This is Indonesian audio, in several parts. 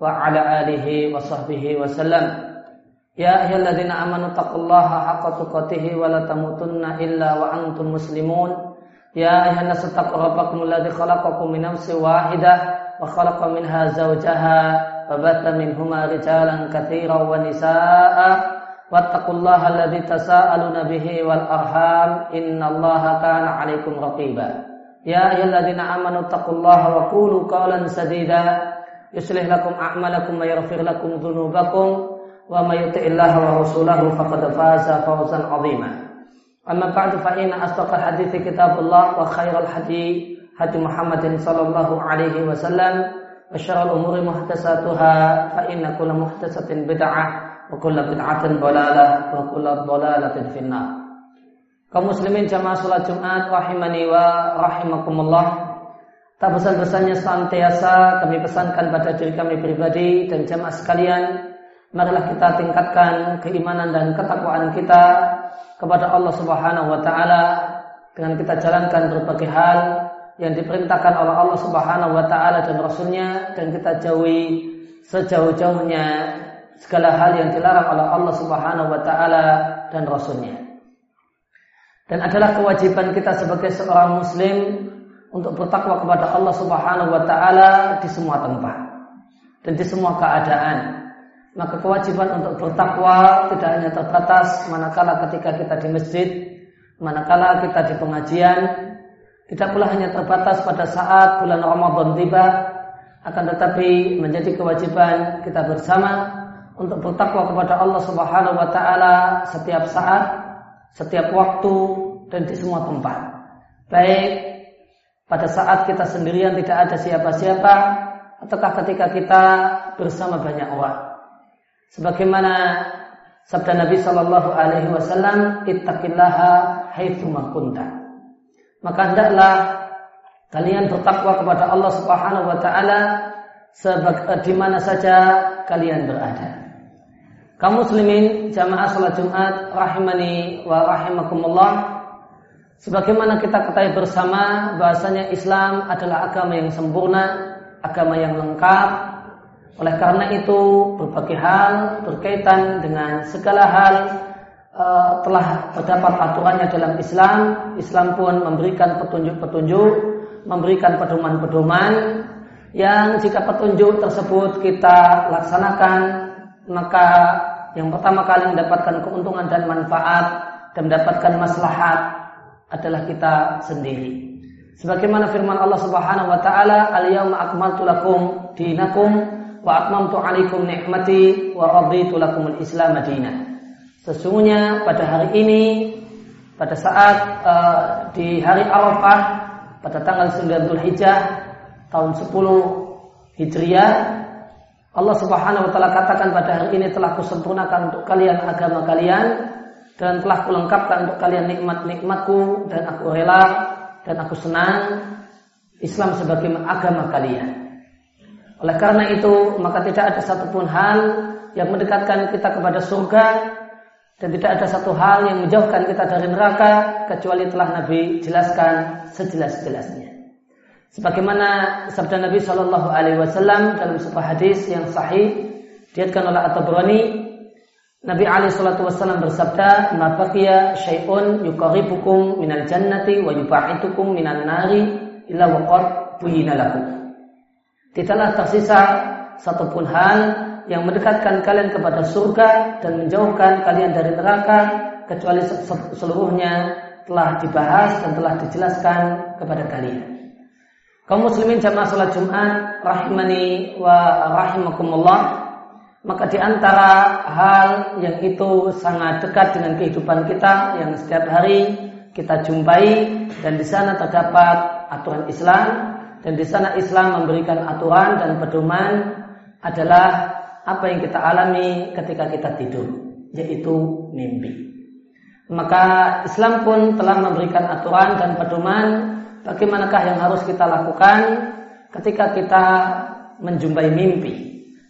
wa rasuluhu sallallahu alaihi وعلى آله وصحبه وسلم يا أيها الذين آمنوا اتقوا الله حق تقاته ولا تموتن إلا وأنتم مسلمون يا أيها الناس اتقوا ربكم الذي خلقكم من نفس واحدة وخلق منها زوجها وبث منهما رجالا كثيرا ونساء واتقوا الله الذي تساءلون به والأرحام إن الله كان عليكم رقيبا يا أيها الذين آمنوا اتقوا الله وقولوا قولا سديدا يصلح لكم أعمالكم ويغفر لكم ذنوبكم ومن يطع الله ورسوله فقد فاز فوزا عظيما. أما بعد فإن أصدق الحديث كتاب الله وخير الحديث هدي محمد صلى الله عليه وسلم وشر الأمور محدثاتها فإن كل محدثة بدعة وكل بدعة ضلالة وكل ضلالة في النار. kaum muslimin jamaah salat Jumat rahimani wa rahimakumullah Tak pesan-pesannya senantiasa kami pesankan pada diri kami pribadi dan jamaah sekalian. Marilah kita tingkatkan keimanan dan ketakwaan kita kepada Allah Subhanahu wa taala dengan kita jalankan berbagai hal yang diperintahkan oleh Allah Subhanahu wa taala dan rasulnya dan kita jauhi sejauh-jauhnya segala hal yang dilarang oleh Allah Subhanahu wa taala dan rasulnya. Dan adalah kewajiban kita sebagai seorang muslim untuk bertakwa kepada Allah Subhanahu wa taala di semua tempat dan di semua keadaan. Maka kewajiban untuk bertakwa tidak hanya terbatas manakala ketika kita di masjid, manakala kita di pengajian, tidak pula hanya terbatas pada saat bulan Ramadan tiba, akan tetapi menjadi kewajiban kita bersama untuk bertakwa kepada Allah Subhanahu wa taala setiap saat, setiap waktu dan di semua tempat. Baik pada saat kita sendirian tidak ada siapa-siapa ataukah ketika kita bersama banyak orang. Sebagaimana sabda Nabi Shallallahu Alaihi Wasallam, "Ittaqillaha haitsu kunta." Maka hendaklah kalian bertakwa kepada Allah Subhanahu Wa Taala di mana saja kalian berada. Kaum muslimin jamaah salat Jumat rahimani wa rahimakumullah Sebagaimana kita ketahui bersama bahasanya Islam adalah agama yang sempurna, agama yang lengkap. Oleh karena itu berbagai hal berkaitan dengan segala hal uh, telah terdapat aturannya dalam Islam. Islam pun memberikan petunjuk-petunjuk, memberikan pedoman-pedoman yang jika petunjuk tersebut kita laksanakan maka yang pertama kali mendapatkan keuntungan dan manfaat dan mendapatkan maslahat adalah kita sendiri. Sebagaimana firman Allah Subhanahu wa taala, "Al-yauma akmaltu lakum dinakum wa atmamtu 'alaikum ni'mati wa raditu lakumul Islam madinah." Sesungguhnya pada hari ini pada saat uh, di hari Arafah pada tanggal 9 Dzulhijjah tahun 10 Hijriah Allah Subhanahu wa taala katakan pada hari ini telah kusempurnakan untuk kalian agama kalian dan telah kulengkapkan untuk kalian nikmat-nikmatku dan aku rela dan aku senang Islam sebagai agama kalian. Oleh karena itu, maka tidak ada satupun hal yang mendekatkan kita kepada surga dan tidak ada satu hal yang menjauhkan kita dari neraka kecuali telah Nabi jelaskan sejelas-jelasnya. Sebagaimana sabda Nabi Shallallahu Alaihi Wasallam dalam sebuah hadis yang sahih diatkan oleh At-Tabrani Nabi Ali Shallallahu Wasallam bersabda, "Ma baqiya syai'un yuqarribukum minal jannati wa yub'itukum minan nari illa waqad buyina lakum." Tidaklah tersisa satupun hal yang mendekatkan kalian kepada surga dan menjauhkan kalian dari neraka kecuali seluruhnya telah dibahas dan telah dijelaskan kepada kalian. Kaum muslimin jamaah salat Jumat rahimani wa rahimakumullah maka di antara hal yang itu sangat dekat dengan kehidupan kita yang setiap hari kita jumpai dan di sana terdapat aturan Islam dan di sana Islam memberikan aturan dan pedoman adalah apa yang kita alami ketika kita tidur, yaitu mimpi. Maka Islam pun telah memberikan aturan dan pedoman bagaimanakah yang harus kita lakukan ketika kita menjumpai mimpi.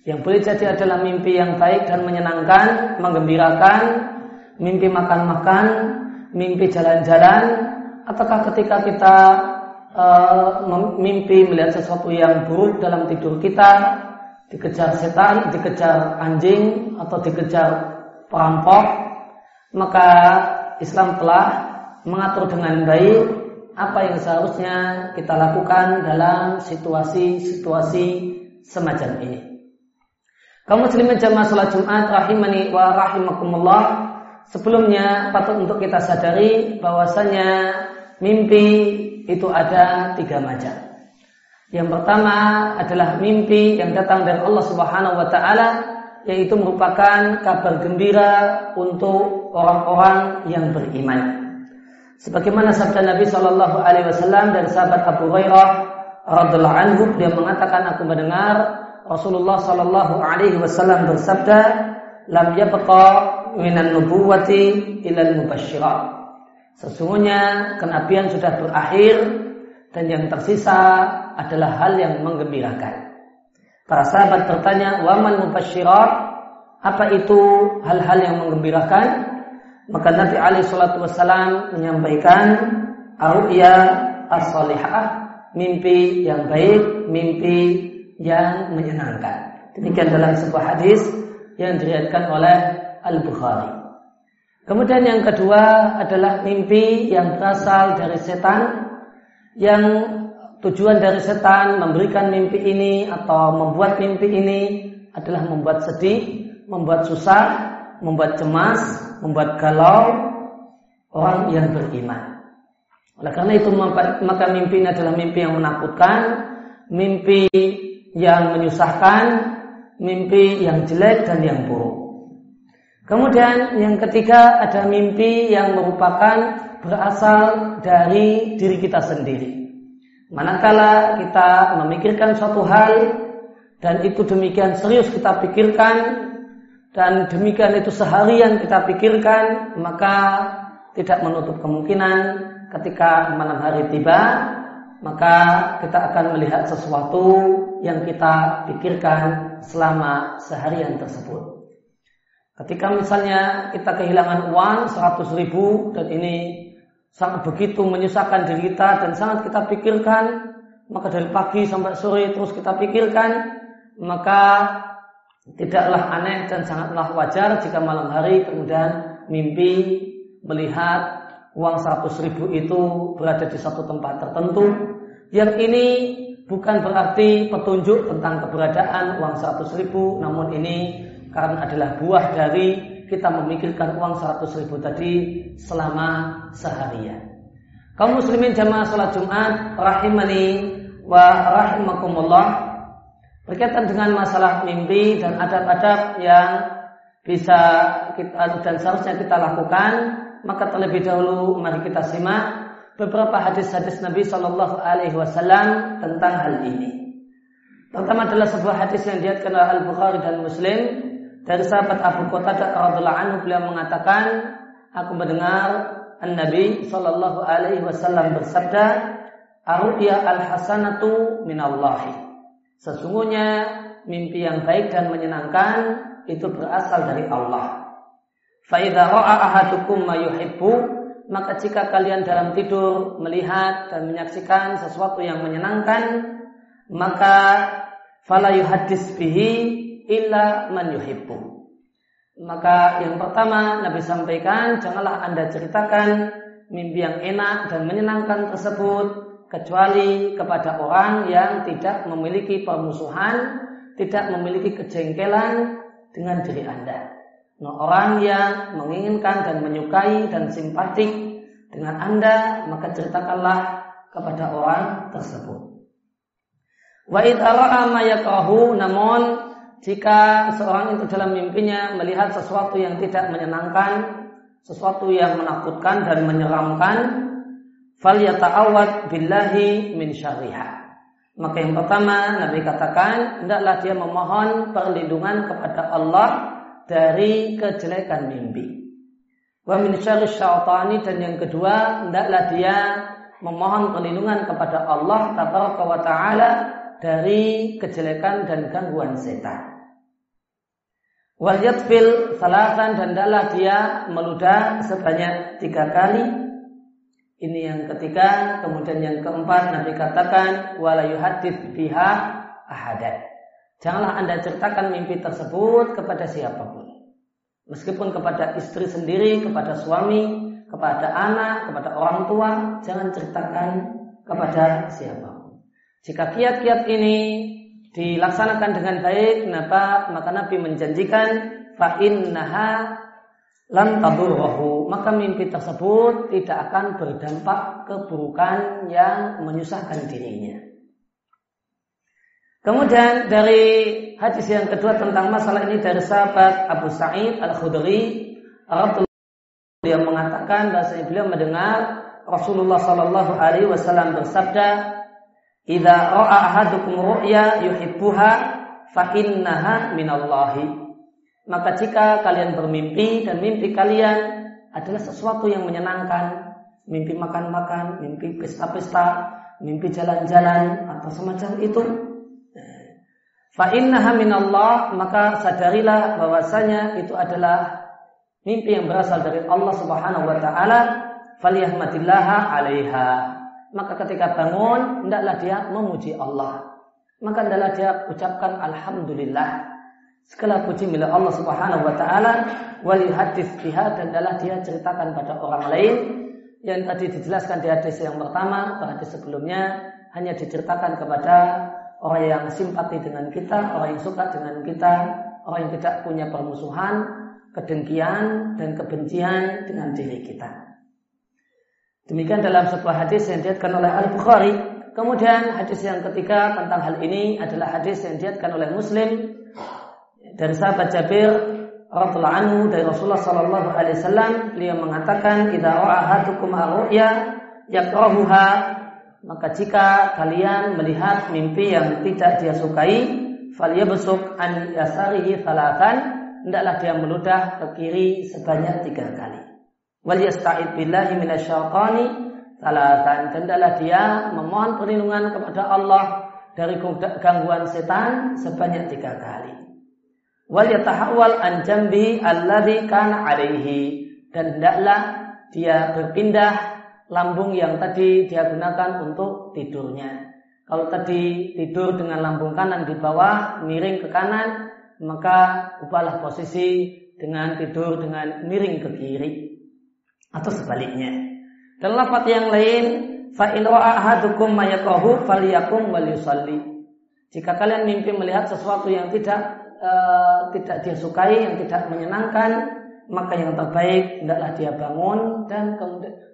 Yang boleh jadi adalah mimpi yang baik dan menyenangkan, menggembirakan, mimpi makan-makan, mimpi jalan-jalan, ataukah ketika kita uh, mimpi melihat sesuatu yang buruk dalam tidur kita, dikejar setan, dikejar anjing, atau dikejar perampok, maka Islam telah mengatur dengan baik apa yang seharusnya kita lakukan dalam situasi-situasi semacam ini. Kaum muslimin jamaah salat Jumat rahimani wa rahimakumullah. Sebelumnya patut untuk kita sadari bahwasanya mimpi itu ada tiga macam. Yang pertama adalah mimpi yang datang dari Allah Subhanahu wa taala yaitu merupakan kabar gembira untuk orang-orang yang beriman. Sebagaimana sabda Nabi Shallallahu Alaihi Wasallam dan sahabat Abu Hurairah radhiallahu anhu dia mengatakan aku mendengar Rasulullah Shallallahu Alaihi Wasallam bersabda, "Lam yabqa minan nubuwati ilal mubasyirat." Sesungguhnya kenabian sudah berakhir dan yang tersisa adalah hal yang menggembirakan. Para sahabat bertanya, "Wamal mubasyirat?" Apa itu hal-hal yang menggembirakan? Maka Nabi Ali Shallallahu Wasallam menyampaikan Aru'ya as-salihah Mimpi yang baik Mimpi yang menyenangkan Demikian dalam sebuah hadis Yang diriatkan oleh Al-Bukhari Kemudian yang kedua adalah mimpi yang berasal dari setan Yang tujuan dari setan memberikan mimpi ini Atau membuat mimpi ini Adalah membuat sedih Membuat susah membuat cemas, membuat galau orang yang beriman. Oleh karena itu maka mimpi ini adalah mimpi yang menakutkan, mimpi yang menyusahkan, mimpi yang jelek dan yang buruk. Kemudian yang ketiga ada mimpi yang merupakan berasal dari diri kita sendiri. Manakala kita memikirkan suatu hal dan itu demikian serius kita pikirkan dan demikian itu seharian kita pikirkan maka tidak menutup kemungkinan ketika malam hari tiba maka kita akan melihat sesuatu yang kita pikirkan selama seharian tersebut. Ketika misalnya kita kehilangan uang 100 ribu dan ini sangat begitu menyusahkan diri kita dan sangat kita pikirkan, maka dari pagi sampai sore terus kita pikirkan, maka Tidaklah aneh dan sangatlah wajar jika malam hari kemudian mimpi melihat uang 100 ribu itu berada di satu tempat tertentu. Yang ini bukan berarti petunjuk tentang keberadaan uang 100 ribu, namun ini karena adalah buah dari kita memikirkan uang 100 ribu tadi selama seharian. Kaum muslimin jamaah salat Jumat rahimani wa rahimakumullah berkaitan dengan masalah mimpi dan adab-adab yang bisa kita dan seharusnya kita lakukan, maka terlebih dahulu mari kita simak beberapa hadis-hadis Nabi Shallallahu Alaihi Wasallam tentang hal ini. Pertama adalah sebuah hadis yang diatkan oleh Al Bukhari dan Muslim dari sahabat Abu Qatadah radhiallahu anhu beliau mengatakan, aku mendengar An Nabi Shallallahu Alaihi Wasallam bersabda, "Arudiyah al hasanatu minallahi." Sesungguhnya mimpi yang baik dan menyenangkan itu berasal dari Allah. Fa'idha ra'a ahadukum ma maka jika kalian dalam tidur melihat dan menyaksikan sesuatu yang menyenangkan, maka fala yuhaddis bihi illa man yuhibbu. Maka yang pertama Nabi sampaikan, janganlah Anda ceritakan mimpi yang enak dan menyenangkan tersebut kecuali kepada orang yang tidak memiliki permusuhan, tidak memiliki kejengkelan dengan diri Anda. Nah, orang yang menginginkan dan menyukai dan simpatik dengan Anda, maka ceritakanlah kepada orang tersebut. Wa yakrahu namun jika seorang itu dalam mimpinya melihat sesuatu yang tidak menyenangkan, sesuatu yang menakutkan dan menyeramkan, falyata'awad billahi min syarriha. Maka yang pertama Nabi katakan hendaklah dia memohon perlindungan kepada Allah dari kejelekan mimpi. Wa min syaitani dan yang kedua hendaklah dia memohon perlindungan kepada Allah tabaraka wa taala dari kejelekan dan gangguan setan. Wal yatfil salatan dan hendaklah dia meludah sebanyak tiga kali ini yang ketiga, kemudian yang keempat Nabi katakan wala yuhadits biha ahadan. Janganlah Anda ceritakan mimpi tersebut kepada siapa pun. Meskipun kepada istri sendiri, kepada suami, kepada anak, kepada orang tua, jangan ceritakan kepada siapa pun. Jika kiat-kiat ini dilaksanakan dengan baik, kenapa? Maka Nabi menjanjikan fa innaha lam tadurrahu maka mimpi tersebut tidak akan berdampak keburukan yang menyusahkan dirinya. Kemudian dari hadis yang kedua tentang masalah ini dari sahabat Abu Sa'id Al-Khudri yang mengatakan bahasa beliau mendengar Rasulullah Sallallahu Alaihi Wasallam bersabda, "Idza ra'a ahadukum ru'ya yuhibbuha fa innaha minallahi." Maka jika kalian bermimpi dan mimpi kalian adalah sesuatu yang menyenangkan, mimpi makan-makan, mimpi pesta-pesta, mimpi jalan-jalan atau semacam itu, fa innaha minallah, maka sadarilah bahwasanya itu adalah mimpi yang berasal dari Allah Subhanahu wa taala, falyahmadillaha 'alaiha. Maka ketika bangun, hendaklah dia memuji Allah. Maka hendaklah dia ucapkan alhamdulillah Segala puji milik Allah Subhanahu wa taala wali hadis biha dan adalah dia ceritakan pada orang lain yang tadi dijelaskan di hadis yang pertama atau hadis sebelumnya hanya diceritakan kepada orang yang simpati dengan kita, orang yang suka dengan kita, orang yang tidak punya permusuhan, kedengkian dan kebencian dengan diri kita. Demikian dalam sebuah hadis yang diatkan oleh Al Bukhari. Kemudian hadis yang ketiga tentang hal ini adalah hadis yang diatkan oleh Muslim dari sahabat Jabir radhiyallahu anhu dari Rasulullah sallallahu alaihi wasallam beliau mengatakan idza ra'a ahadukum ru'ya yakrahuha maka jika kalian melihat mimpi yang tidak dia sukai falyabsuk an yasarihi salatan hendaklah dia meludah ke kiri sebanyak tiga kali. Wal yasta'id billahi minasyaitani salatan hendaklah dia memohon perlindungan kepada Allah dari gangguan setan sebanyak tiga kali. Wal yatahawwal an jambi alladhi kana alaihi dan hendaklah dia berpindah lambung yang tadi dia gunakan untuk tidurnya. Kalau tadi tidur dengan lambung kanan di bawah, miring ke kanan, maka ubahlah posisi dengan tidur dengan miring ke kiri atau sebaliknya. Dan lafaz yang lain, fa in ahadukum. Jika kalian mimpi melihat sesuatu yang tidak uh, tidak dia sukai, yang tidak menyenangkan, maka yang terbaik hendaklah dia bangun dan kemudian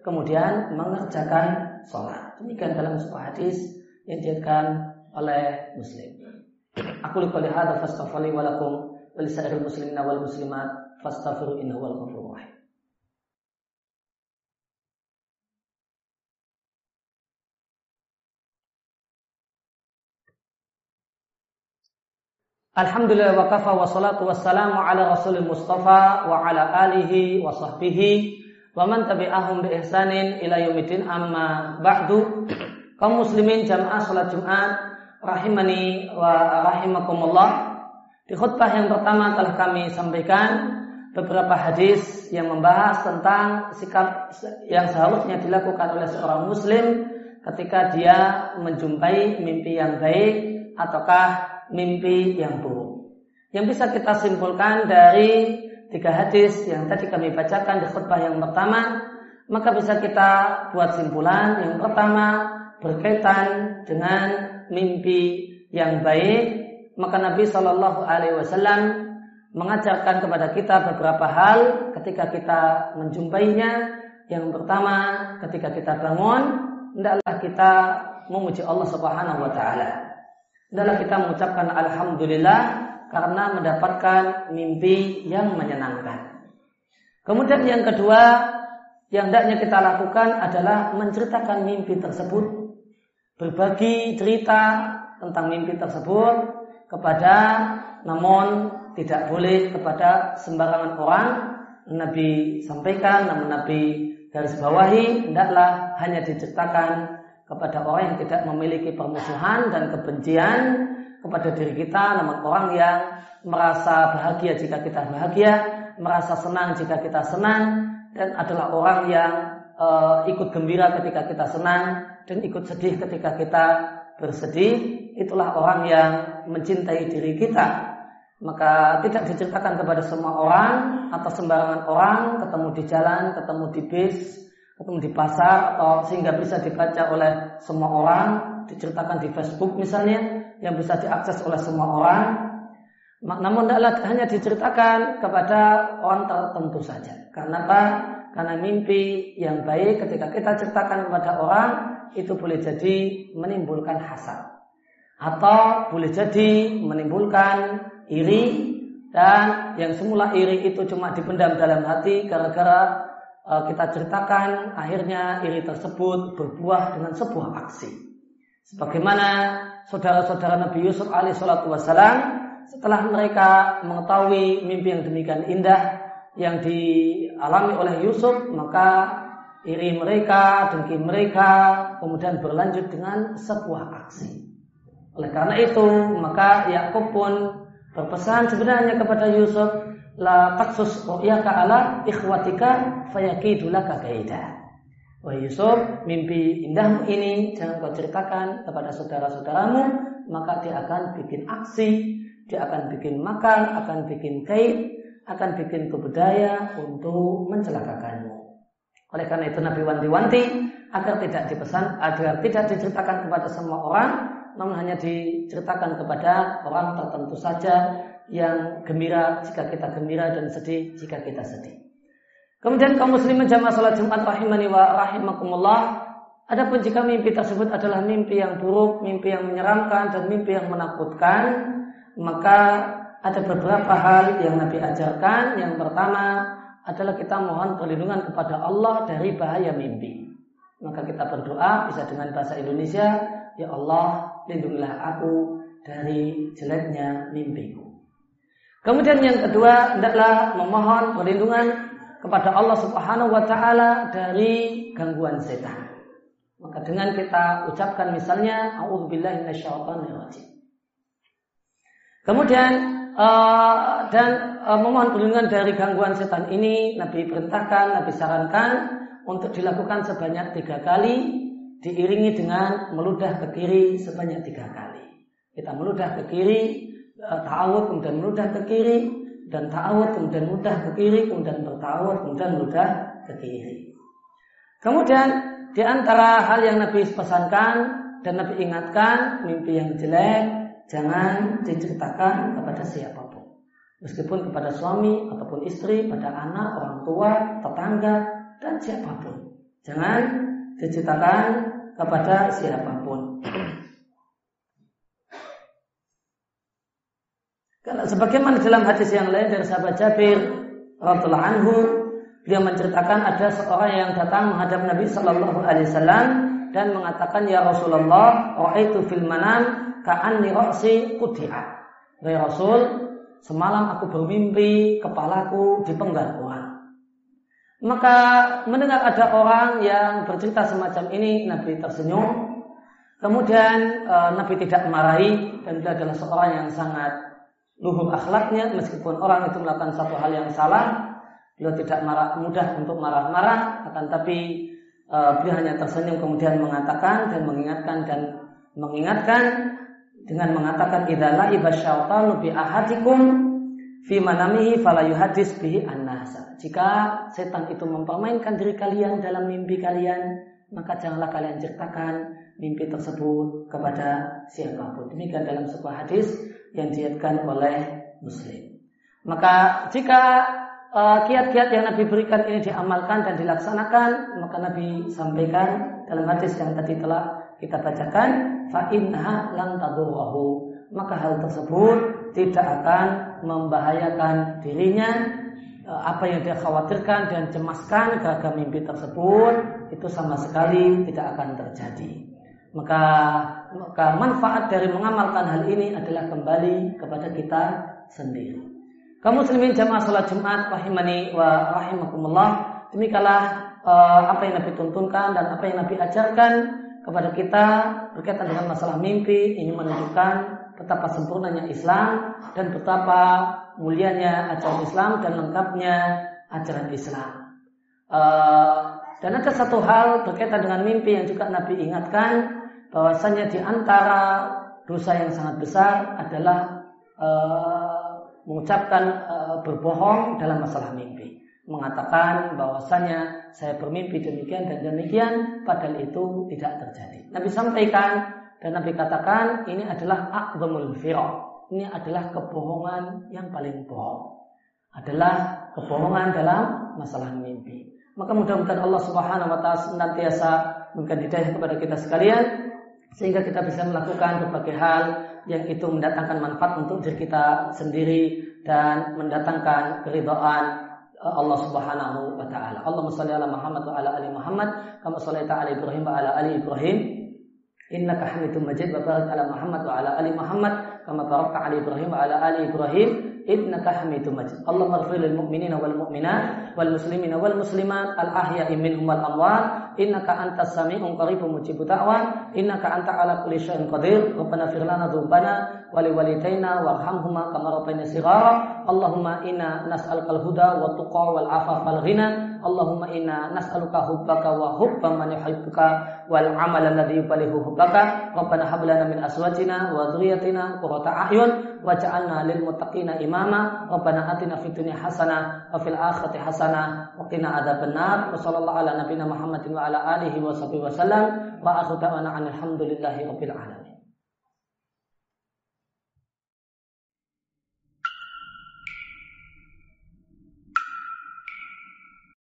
mengerjakan sholat. Demikian dalam sebuah hadis yang diatkan oleh Muslim. Aku lihat hadza fastaghfiru wa lakum wa lisairil muslimina wal muslimat fastaghfiru innahu wal ghafurur rahim. Alhamdulillah wa kafa wa salatu wassalamu ala rasulil mustafa wa ala alihi wa sahbihi wa man tabi'ahum bi ihsanin ila yaumiddin. Amma ba'du. Kaum muslimin jamaah salat Jumat rahimani wa rahimakumullah. Di khutbah yang pertama telah kami sampaikan beberapa hadis yang membahas tentang sikap yang seharusnya dilakukan oleh seorang muslim ketika dia menjumpai mimpi yang baik ataukah mimpi yang buruk. Yang bisa kita simpulkan dari tiga hadis yang tadi kami bacakan di khutbah yang pertama, maka bisa kita buat simpulan yang pertama berkaitan dengan mimpi yang baik. Maka Nabi Shallallahu Alaihi Wasallam mengajarkan kepada kita beberapa hal ketika kita menjumpainya. Yang pertama, ketika kita bangun, hendaklah kita memuji Allah Subhanahu wa taala adalah kita mengucapkan alhamdulillah karena mendapatkan mimpi yang menyenangkan. Kemudian yang kedua yang hendaknya kita lakukan adalah menceritakan mimpi tersebut berbagi cerita tentang mimpi tersebut kepada namun tidak boleh kepada sembarangan orang Nabi sampaikan namun Nabi garis bawahi hendaklah hanya diceritakan kepada orang yang tidak memiliki permusuhan dan kebencian kepada diri kita. Namun orang yang merasa bahagia jika kita bahagia merasa senang jika kita senang dan adalah orang yang uh, ikut gembira ketika kita senang dan ikut sedih ketika kita bersedih itulah orang yang mencintai diri kita. Maka tidak diceritakan kepada semua orang atau sembarangan orang ketemu di jalan, ketemu di bis, ketemu di pasar atau sehingga bisa dibaca oleh semua orang, diceritakan di Facebook misalnya yang bisa diakses oleh semua orang. Namun tidaklah hanya diceritakan kepada orang tertentu saja. Karena apa? Karena mimpi yang baik ketika kita ceritakan kepada orang itu boleh jadi menimbulkan hasad atau boleh jadi menimbulkan iri dan yang semula iri itu cuma dipendam dalam hati gara-gara kita ceritakan akhirnya iri tersebut berbuah dengan sebuah aksi. Sebagaimana saudara-saudara Nabi Yusuf alaihissalatu wassalam setelah mereka mengetahui mimpi yang demikian indah yang dialami oleh Yusuf maka iri mereka, dengki mereka kemudian berlanjut dengan sebuah aksi. Oleh karena itu maka Yakub pun berpesan sebenarnya kepada Yusuf la taksus ru'yaka ala ikhwatika fayakidu laka kaida. Wahai Yusuf, mimpi indahmu ini jangan kau ceritakan kepada saudara-saudaramu, maka dia akan bikin aksi, dia akan bikin makar, akan bikin kait, akan bikin kebudaya untuk mencelakakanmu. Oleh karena itu Nabi wanti-wanti agar tidak dipesan, agar tidak diceritakan kepada semua orang, namun hanya diceritakan kepada orang tertentu saja yang gembira jika kita gembira dan sedih jika kita sedih. Kemudian kaum muslimin jamaah salat Jumat rahimani wa rahimakumullah. Adapun jika mimpi tersebut adalah mimpi yang buruk, mimpi yang menyeramkan dan mimpi yang menakutkan, maka ada beberapa hal yang Nabi ajarkan. Yang pertama adalah kita mohon perlindungan kepada Allah dari bahaya mimpi. Maka kita berdoa bisa dengan bahasa Indonesia, ya Allah lindungilah aku dari jeleknya mimpiku. Kemudian yang kedua, hendaklah memohon perlindungan kepada Allah Subhanahu wa taala dari gangguan setan. Maka dengan kita ucapkan misalnya auzubillahi minasyaitonirrajim. Kemudian uh, dan uh, memohon perlindungan dari gangguan setan ini Nabi perintahkan, Nabi sarankan untuk dilakukan sebanyak tiga kali diiringi dengan meludah ke kiri sebanyak tiga kali. Kita meludah ke kiri, eh, ta'awud kemudian meludah ke kiri, dan ta'awud kemudian meludah ke kiri, kemudian berta'awud kemudian meludah ke kiri. Kemudian di antara hal yang Nabi pesankan dan Nabi ingatkan mimpi yang jelek jangan diceritakan kepada siapa pun. Meskipun kepada suami ataupun istri, pada anak, orang tua, tetangga, dan siapa pun. Jangan diceritakan kepada siapa pun. Karena sebagaimana dalam hadis yang lain dari sahabat Jabir radhiallahu anhu, dia menceritakan ada seorang yang datang menghadap Nabi Shallallahu Alaihi Wasallam dan mengatakan ya Rasulullah, itu fil manam ka'anni ra'si kudi'at. Ya Rasul, semalam aku bermimpi kepalaku dipenggal orang. Maka mendengar ada orang yang bercerita semacam ini, Nabi tersenyum. Kemudian e, Nabi tidak marahi dan dia adalah seorang yang sangat luhur akhlaknya meskipun orang itu melakukan satu hal yang salah, beliau tidak marah, mudah untuk marah-marah, akan tapi e, beliau hanya tersenyum kemudian mengatakan dan mengingatkan dan mengingatkan dengan mengatakan idalah ibasyaitanu bi ahadikum fi manamihi fala yuhadis bihi annasa. Jika setan itu mempermainkan diri kalian dalam mimpi kalian, maka janganlah kalian ceritakan mimpi tersebut kepada siapa pun. Demikian dalam sebuah hadis yang diatkan oleh Muslim. Maka jika uh, kiat-kiat yang Nabi berikan ini diamalkan dan dilaksanakan, maka Nabi sampaikan dalam hadis yang tadi telah kita bacakan, fa innaha lan tadurruhu. Maka hal tersebut tidak akan membahayakan dirinya eh, apa yang dia khawatirkan dan cemaskan gagal mimpi tersebut itu sama sekali tidak akan terjadi. Maka maka manfaat dari mengamalkan hal ini adalah kembali kepada kita sendiri. Kaum muslimin jamaah salat Jumat rahimani wa rahimakumullah. Demikianlah uh, apa yang Nabi tuntunkan dan apa yang Nabi ajarkan kepada kita berkaitan dengan masalah mimpi ini menunjukkan betapa sempurnanya Islam dan betapa mulianya ajaran Islam dan lengkapnya ajaran Islam. Uh, dan ada satu hal berkaitan dengan mimpi yang juga Nabi ingatkan bahwasanya di antara dosa yang sangat besar adalah uh, mengucapkan uh, berbohong dalam masalah mimpi. Mengatakan bahwasanya saya bermimpi demikian dan demikian padahal itu tidak terjadi. Nabi sampaikan dan Nabi katakan ini adalah akdamul firaq. Ini adalah kebohongan yang paling bohong. Adalah kebohongan dalam masalah mimpi. Maka mudah-mudahan Allah Subhanahu wa taala senantiasa memberikan hidayah kepada kita sekalian sehingga kita bisa melakukan berbagai hal yang itu mendatangkan manfaat untuk diri kita sendiri dan mendatangkan keridhaan eh, Allah Subhanahu wa taala. Allahumma shalli ala Muhammad wa ala ali Muhammad kama shallaita ala Ibrahim wa ala ali Ibrahim innaka Hamidum Majid wa barik ala Muhammad wa ala ali Muhammad kama barakta ala Ibrahim wa ala ali Ibrahim innaka hamidum majid. Allahumma ighfir lil mu'minina wal mu'minat wal muslimina wal muslimat al ahya'i minhum wal amwat innaka antas sami'un qaribun mujibud da'wat innaka anta ala kulli syai'in qadir. Rabbana fir lana dzunubana wa li walidayna warhamhuma kama rabbayana shighara. Allahumma inna nas'aluka hubbaka wa hubba man yuhibbuka wal amal alladhi yubalihu hubbaka. Rabbana hab lana min azwajina wa dhurriyyatina qurrata a'yun waj'alna lil muttaqina imama. Rabbana atina fid dunya hasanah wa fil akhirati hasanah wa qina adzabannar. Wa sallallahu ala nabiyyina Muhammadin wa ala alihi wa sahbihi wasallam wa akhiru da'wana alhamdulillahi rabbil alamin.